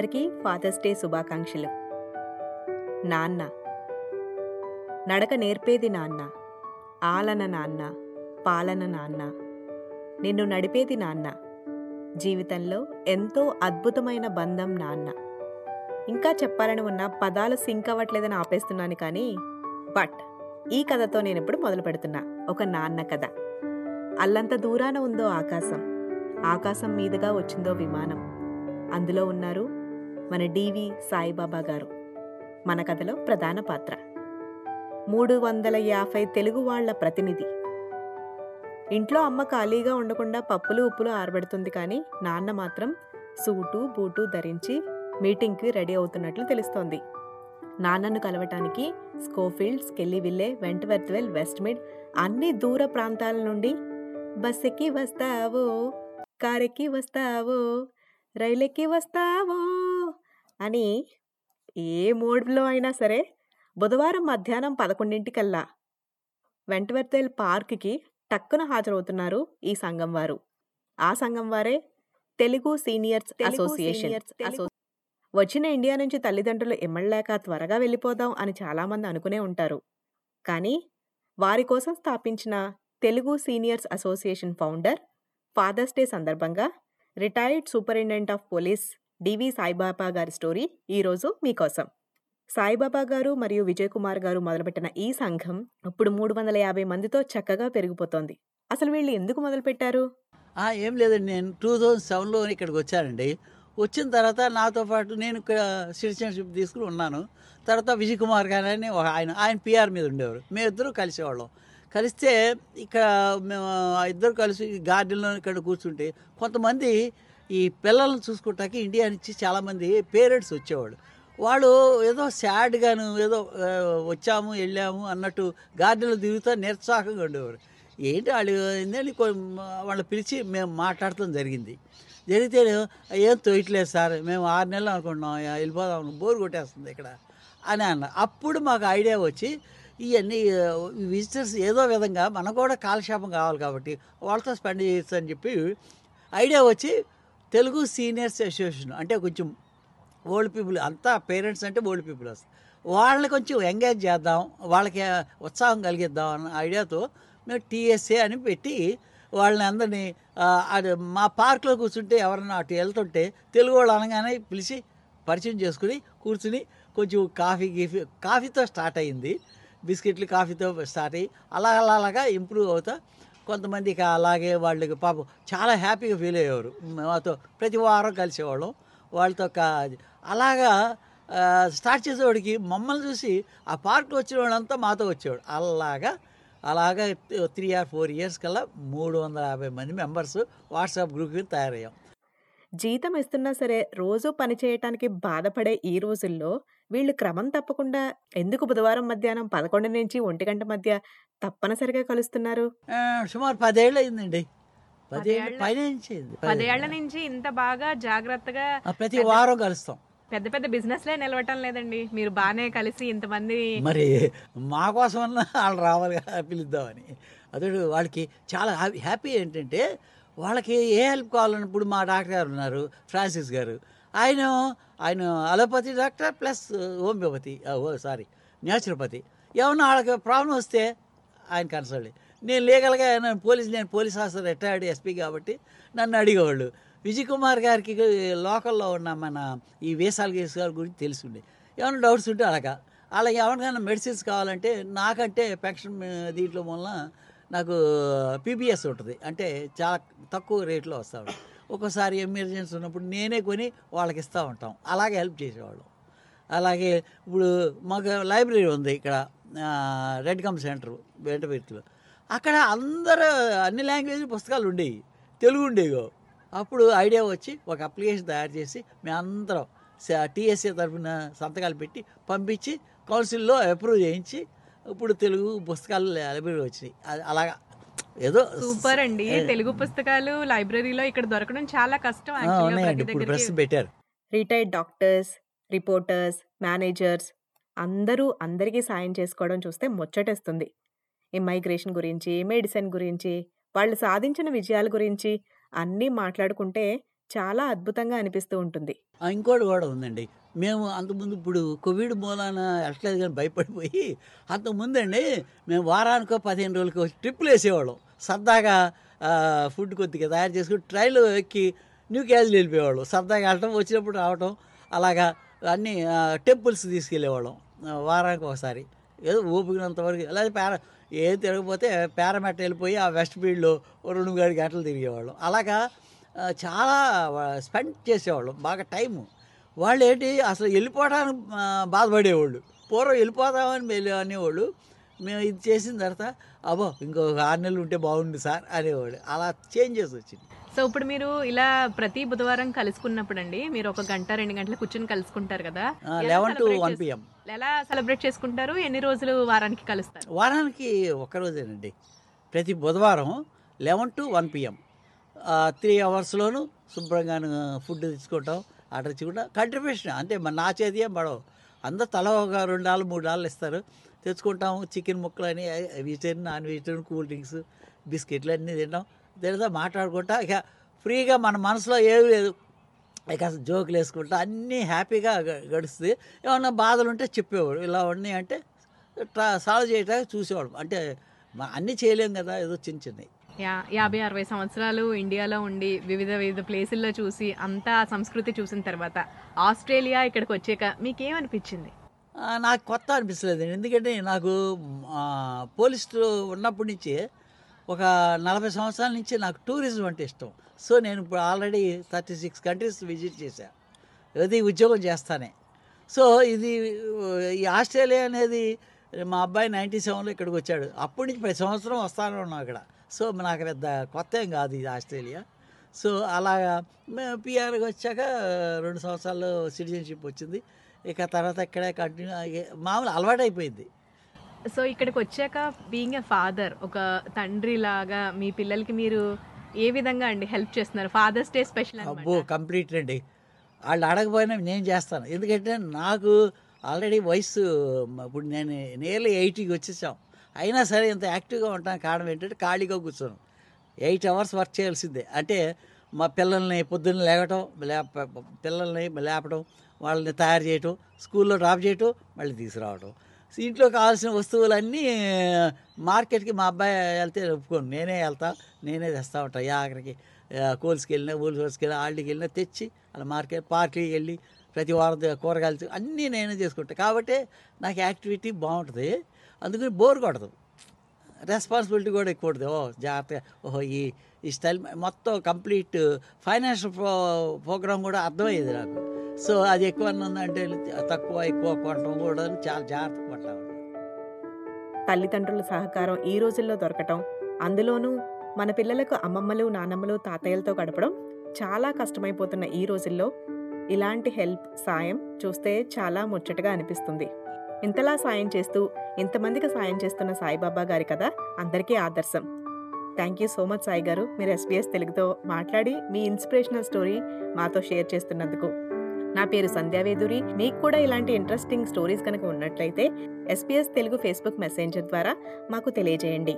అందరికీ fathers day శుభాకాంక్షలు. నాన్న నడక నేర్పేది నాన్న ఆలన నాన్న పాలన నాన్న నిన్ను నడిపేది నాన్న జీవితంలో ఎంతో అద్భుతమైన బంధం నాన్న. ఇంకా చెప్పాలని ఉన్న పదాలు సింక్ అవ్వట్లేదని ఆపేస్తున్నాను కానీ బట్ ఈ కథతో నేను ఇప్పుడు మొదలు పెడుతున్నా. ఒక నాన్న కథ. అల్లంత దూరాన ఉందో ఆకాశం. ఆకాశం మీదుగా వచ్చిందో విమానం. అందులో ఉన్నారు మన డివి సాయిబాబా గారు. మన కథలో ప్రధాన పాత్ర. మూడు వందల యాభై తెలుగు వాళ్ళ ప్రతినిధి. ఇంట్లో అమ్మ ఖాళీగా ఉండకుండా పప్పులు ఉప్పులు ఆరబెడుతుంది కానీ నాన్న మాత్రం సూటు బూటు ధరించి మీటింగ్కి రెడీ అవుతున్నట్లు తెలుస్తోంది. నాన్నను కలవటానికి స్కోఫీల్డ్ స్కెల్లీవిల్లే వెంటవర్త్వెల్ వెస్ట్మిడ్ అన్ని దూర ప్రాంతాల నుండి బస్ ఎక్కి వస్తావో కారెక్కి వస్తావో రైలెక్కి వస్తావో అని ఏ మోడ్లో అయినా సరే బుధవారం మధ్యాహ్నం పదకొండింటికల్లా వెంటవర్తేల్ పార్క్కి టక్కున హాజరవుతున్నారు ఈ సంఘం వారు. ఆ సంఘం వారే తెలుగు సీనియర్స్ అసోసియేషన్. అసో- వచ్చిన ఇండియా నుంచి తల్లిదండ్రులు ఎమ్మళ్ళాక త్వరగా వెళ్ళిపోదాం అని చాలామంది అనుకునే ఉంటారు. కానీ వారి కోసం స్థాపించిన Telugu seniors association founder father's day సందర్భంగా retired superintendent of police D V Saibaba గారి స్టోరీ ఈరోజు మీకోసం సాయిబాబా గారు మరియు విజయ్ కుమార్ గారు మొదలుపెట్టిన ఈ సంఘం ఇప్పుడు మూడు వందల యాభై మందితో చక్కగా పెరిగిపోతోంది. అసలు వీళ్ళు ఎందుకు మొదలుపెట్టారు? ఏం లేదండి నేను టూ థౌజండ్ సెవెన్లో ఇక్కడికి వచ్చానండి. వచ్చిన తర్వాత నాతో పాటు నేను ఇక్కడ సిటిజన్షిప్ తీసుకుని ఉన్నాను. తర్వాత విజయ్ కుమార్ గారు అని ఒక ఆయన ఆయన పిఆర్ మీద ఉండేవారు. మేమిద్దరూ కలిసేవాళ్ళం. కలిస్తే ఇక్కడ మేము ఇద్దరు కలిసి గార్డెన్లో ఇక్కడ కూర్చుంటే కొంతమంది ఈ పిల్లల్ని చూసుకుంటాకి ఇండియా నుంచి చాలామంది పేరెంట్స్ వచ్చేవాళ్ళు. వాళ్ళు ఏదో సాడ్గాను ఏదో వచ్చాము వెళ్ళాము అన్నట్టు గార్డెన్లు దిగుతా నిరుత్సాహంగా ఉండేవారు. ఏంటి వాళ్ళు ఏంటని వాళ్ళని పిలిచి మేము మాట్లాడటం జరిగింది. జరిగితే ఏం తోయట్లేదు సార్ మేము ఆరు నెలలు అనుకుంటున్నాం వెళ్ళిపోదాం బోర్ కొట్టేస్తుంది ఇక్కడ అని అన్న. అప్పుడు మాకు ఐడియా వచ్చి ఇవన్నీ విజిటర్స్ ఏదో విధంగా మనకు కూడా కాలక్షేపం కావాలి కాబట్టి వాళ్ళతో స్పెండ్ చేయొచ్చు అని చెప్పి ఐడియా వచ్చి తెలుగు సీనియర్స్ అసోసియేషన్ అంటే కొంచెం ఓల్డ్ పీపుల్ అంతా పేరెంట్స్ అంటే ఓల్డ్ పీపుల్ వస్తారు వాళ్ళని కొంచెం ఎంగేజ్ చేద్దాం వాళ్ళకి ఉత్సాహం కలిగిద్దాం అన్న ఐడియాతో మేము టీఎస్ఏ అని పెట్టి వాళ్ళని అందరినీ అది మా పార్క్లో కూర్చుంటే ఎవరన్నా అటు వెళ్తుంటే తెలుగు వాళ్ళు అనగానే పిలిచి పరిచయం చేసుకుని కూర్చుని కొంచెం కాఫీ గీఫీ కాఫీతో స్టార్ట్ అయ్యింది బిస్కెట్లు కాఫీతో స్టార్ట్ అయ్యి అలా అలా అలాగా ఇంప్రూవ్ అవుతా కొంతమందికి అలాగే వాళ్ళకి పాపం చాలా హ్యాపీగా ఫీల్ అయ్యేవారు. మాతో ప్రతి వారం కలిసేవాళ్ళం. వాళ్ళతో అలాగా స్టార్ట్ చేసేవాడికి మమ్మల్ని చూసి ఆ పార్క్ వచ్చిన వాళ్ళంతా మాతో వచ్చేవాడు అలాగా అలాగా త్రీ ఆర్ ఫోర్ ఇయర్స్ కల్లా మూడు వందల యాభై మంది మెంబర్స్ వాట్సాప్ గ్రూప్కి తయారయ్యాం. జీతం ఇస్తున్నా సరే రోజు పని చేయటానికి బాధపడే ఈ రోజుల్లో వీళ్ళు క్రమం తప్పకుండా ఎందుకు బుధవారం మధ్యాహ్నం పదకొండు నుంచి ఒంటి గంట మధ్య తప్పనిసరిగా కలుస్తున్నారు. సుమారు పదేళ్ళు అయిందండి పదేళ్ళు. పదేళ్ళ నుంచి ఇంత బాగా జాగ్రత్తగా ప్రతి వారం కలుస్తాం. పెద్ద పెద్ద బిజినెస్ లే నిలవటం లేదండి. మీరు బాగానే కలిసి ఇంతమంది మరి మా కోసమన్నా వాళ్ళు రావాలి పిలుద్దామని. అదే వాళ్ళకి చాలా హ్యాపీ హ్యాపీ ఏంటంటే వాళ్ళకి ఏ హెల్ప్ కావాలన్నప్పుడు మా డాక్టర్ గారు ఉన్నారు ఫ్రాన్సిస్ గారు. ఆయన ఆయన allopathy doctor plus homeopathy sorry naturopathy. ఏమన్నా వాళ్ళకి ప్రాబ్లం వస్తే ఆయన కన్సల్ట్. నేను లీగల్గా నేను పోలీస్ నేను పోలీస్ ఆఫీసర్ రిటైర్డ్ ఎస్పీ కాబట్టి నన్ను అడిగేవాళ్ళు. విజయ్ కుమార్ గారికి లోకల్లో ఉన్న మన ఈ వేసాల కేసు గారి గురించి తెలిసిండే. ఏమైనా డౌట్స్ ఉంటే అలాగా అలాగే ఎవరికైనా మెడిసిన్స్ కావాలంటే నాకంటే పెన్షన్ దీంట్లో వలన నాకు పీబీఎస్ ఉంటుంది. అంటే చాలా తక్కువ రేట్లో వస్తా ఒక్కోసారి ఎమర్జెన్సీ ఉన్నప్పుడు నేనే కొని వాళ్ళకి ఇస్తూ ఉంటాం. అలాగే హెల్ప్ చేసేవాళ్ళం. అలాగే ఇప్పుడు మాకు లైబ్రరీ ఉంది ఇక్కడ. రెడ్ కమ్ సెంటర్ వెంటబెర్తిలో అక్కడ అందరూ అన్ని లాంగ్వేజ్ పుస్తకాలు ఉండేవి. తెలుగు ఉండేవి అప్పుడు ఐడియా వచ్చి ఒక అప్లికేషన్ తయారు చేసి మేమందరం టీఎస్ఏ తరఫున సంతకాలు పెట్టి పంపించి కౌన్సిల్లో అప్రూవ్ చేయించి ఇప్పుడు తెలుగు పుస్తకాలు లైబ్రరీ వచ్చినాయి. అలాగా. ఏదో సూపర్ అండి. తెలుగు పుస్తకాలు లైబ్రరీలో ఇక్కడ దొరకడం చాలా కష్టం ఇప్పుడు ప్రెస్ పెట్టారు. రిటైర్డ్ డాక్టర్స్ రిపోర్టర్స్ మేనేజర్స్ అందరూ అందరికీ సాయం చేసుకోవడం చూస్తే ముచ్చటేస్తుంది. ఇమ్మైగ్రేషన్ గురించి మెడిసిన్ గురించి వాళ్ళు సాధించిన విజయాల గురించి అన్నీ మాట్లాడుకుంటే చాలా అద్భుతంగా అనిపిస్తూ ఉంటుంది. ఇంకోటి కూడా ఉందండి. మేము అంతకుముందు ఇప్పుడు కోవిడ్ మూలాన ఎట్లేదు కానీ భయపడిపోయి అంతకుముందు అండి మేము వారానికో పదిహేను రోజులకో ట్రిప్పులు వేసేవాళ్ళం. సరదాగా ఫుడ్ కొద్దిగా తయారు చేసుకుని ట్రైన్లో ఎక్కి న్యూ క్యాజిల్ వెళ్ళిపోయేవాళ్ళం. సరదాగా వెళ్ళటం వచ్చినప్పుడు రావటం అలాగా అన్ని టెంపుల్స్ తీసుకెళ్ళేవాళ్ళం. వారానికి ఒకసారి. ఏదో ఓపికనంత వరకు. లేదా పేర ఏం తిరగకపోతే పేరమెట్ట వెళ్ళిపోయి ఆ వెస్ట్ ఫీల్డ్లో రెండు మూడు గంటలు తిరిగేవాళ్ళం. అలాగా చాలా స్పెండ్ చేసేవాళ్ళం. బాగా టైము. వాళ్ళు ఏంటి అసలు వెళ్ళిపోవడానికి బాధపడేవాళ్ళు. పూర్వం వెళ్ళిపోదామని వెళ్ళి అనేవాళ్ళు. మేము ఇది చేసిన తర్వాత అబ్బో ఇంకొక ఆరు నెలలు ఉంటే బాగుండు సార్ అనేవాళ్ళు. అలా చేంజెస్ వచ్చింది. సో ఇప్పుడు మీరు ఇలా ప్రతి బుధవారం కలుసుకున్నప్పుడు అండి మీరు ఒక గంట రెండు గంటలు కూర్చొని కలుసుకుంటారు కదా. లెవెన్ టు వన్ పిఎం ఎలా సెలబ్రేట్ చేసుకుంటారు? ఎన్ని రోజులు వారానికి కలుస్తారు? వారానికి ఒక్కరోజేనండి ప్రతి బుధవారం eleven to one PM three అవర్స్లోను శుభ్రంగా ఫుడ్ తీసుకుంటాం ఆర్డర్ ఇచ్చుకుంటాం కంట్రిబ్యూషన్ అంతే. మరి నా చేతి ఏం పడవు అందరూ తల ఒక రెండు డాలు మూడు డాలు ఇస్తారు. తెచ్చుకుంటాము చికెన్ ముక్కలు అని vegetarian non vegetarian cool drinks బిస్కెట్లు అన్నీ తింటాం. తింటా మాట్లాడుకుంటా ఇక ఫ్రీగా మన మనసులో ఏమీ లేదు. ఇక అసలు జోకులు వేసుకుంటా అన్నీ హ్యాపీగా గడుస్తుంది. ఏమన్నా బాధలు ఉంటే చెప్పేవాడు. ఇలా ఉన్నాయి అంటే ట్రా సాల్వ్ చేయడానికి చూసేవాడు. అంటే అన్నీ చేయలేం కదా ఏదో చిన్న చిన్నవి. యా- యాభై అరవై సంవత్సరాలు ఇండియాలో ఉండి వివిధ వివిధ ప్లేసుల్లో చూసి అంతా సంస్కృతి చూసిన తర్వాత ఆస్ట్రేలియా ఇక్కడికి వచ్చాక మీకేమనిపించింది? నాకు కొత్త అనిపిస్తలేదు ఎందుకంటే నాకు పోలీసులో ఉన్నప్పటి నుంచి ఒక నలభై సంవత్సరాల నుంచి నాకు టూరిజం అంటే ఇష్టం. సో నేను ఇప్పుడు already thirty six countries visit చేశాను అది ఉద్యోగం చేస్తానే. సో ఇది ఈ ఆస్ట్రేలియా అనేది మా అబ్బాయి నైంటీ సెవెన్లో ఇక్కడికి వచ్చాడు. అప్పటి నుంచి ప్రతి సంవత్సరం వస్తానే ఉన్నాం అక్కడ. సో నాకు పెద్ద కొత్త ఏం కాదు ఇది ఆస్ట్రేలియా. సో అలాగా మేము పిఆర్కి వచ్చాక రెండు సంవత్సరాలు సిటిజన్షిప్ వచ్చింది. ఇక తర్వాత ఇక్కడే కంటిన్యూ మామూలు అలవాటు అయిపోయింది సో ఇక్కడికి వచ్చాక బీయింగ్ ఎ ఫాదర్ ఒక తండ్రి లాగా మీ పిల్లలకి మీరు ఏ విధంగా అండి హెల్ప్ చేస్తున్నారు? ఫాదర్స్ డే స్పెషల్ అబ్బో కంప్లీట్ అండి. వాళ్ళు అడగపోయినా నేను చేస్తాను. ఎందుకంటే నాకు ఆల్రెడీ వయసు ఇప్పుడు నేను నియర్లీ ఎయిటీకి వచ్చేసాం. అయినా సరే ఇంత యాక్టివ్గా ఉంటాను కారణం ఏంటంటే ఖాళీగా కూర్చోను ఎయిట్ అవర్స్ వర్క్ చేయాల్సిందే. అంటే మా పిల్లల్ని పొద్దున్న లేవటం లేప పిల్లల్ని లేపడం వాళ్ళని తయారు చేయటం స్కూల్లో డ్రాప్ చేయటం మళ్ళీ తీసుకురావటం. ఇంట్లో కావాల్సిన వస్తువులన్నీ మార్కెట్కి మా అబ్బాయి వెళ్తే ఒప్పుకోను. నేనే వెళ్తా నేనే తెస్తా ఉంటా. ఈ ఆఖరికి కోల్స్కి వెళ్ళినా ఊల్స్కి వెళ్ళినా ఆళ్ళకి వెళ్ళినా తెచ్చి అలా మార్కెట్ పార్టీకి వెళ్ళి ప్రతి వారం కూరగాయలు అన్నీ నేనే చేసుకుంటా. కాబట్టి నాకు యాక్టివిటీ బాగుంటుంది. అందుకని బోర్ కొడదు రెస్పాన్సిబిలిటీ కూడా ఎక్కువ ఉంటుంది. ఓ జాగ్రత్తగా ఓహో ఈ ఈ స్టైల్ మొత్తం కంప్లీట్ ఫైనాన్షియల్ ప్రో ప్రోగ్రామ్ కూడా అర్థమయ్యేది నాకు. సో అది ఎక్కువ ఉందంటే తక్కువ ఎక్కువ కొనడం కూడా చాలా జాగ్రత్త పడ్డా తల్లిదండ్రుల సహకారం ఈ రోజుల్లో దొరకటం అందులోనూ మన పిల్లలకు అమ్మమ్మలు నానమ్మలు తాతయ్యలతో గడపడం చాలా కష్టమైపోతున్న ఈ రోజుల్లో ఇలాంటి హెల్ప్ సాయం చూస్తే చాలా ముచ్చటగా అనిపిస్తుంది. ఇంతలా సాయం చేస్తూ ఇంతమందికి సాయం చేస్తున్న సాయిబాబా గారి కదా అందరికీ ఆదర్శం. Thank you so much Sai గారు. మీరు ఎస్బీఎస్ తెలుగుతో మాట్లాడి మీ ఇన్స్పిరేషనల్ స్టోరీ మాతో షేర్ చేస్తున్నందుకు. నా పేరు సంధ్యావేదురి మీకు కూడా ఇలాంటి ఇంట్రెస్టింగ్ స్టోరీస్ కనుక ఉన్నట్లయితే ఎస్పీఎస్ తెలుగు ఫేస్బుక్ మెసెంజర్ ద్వారా మాకు తెలియజేయండి.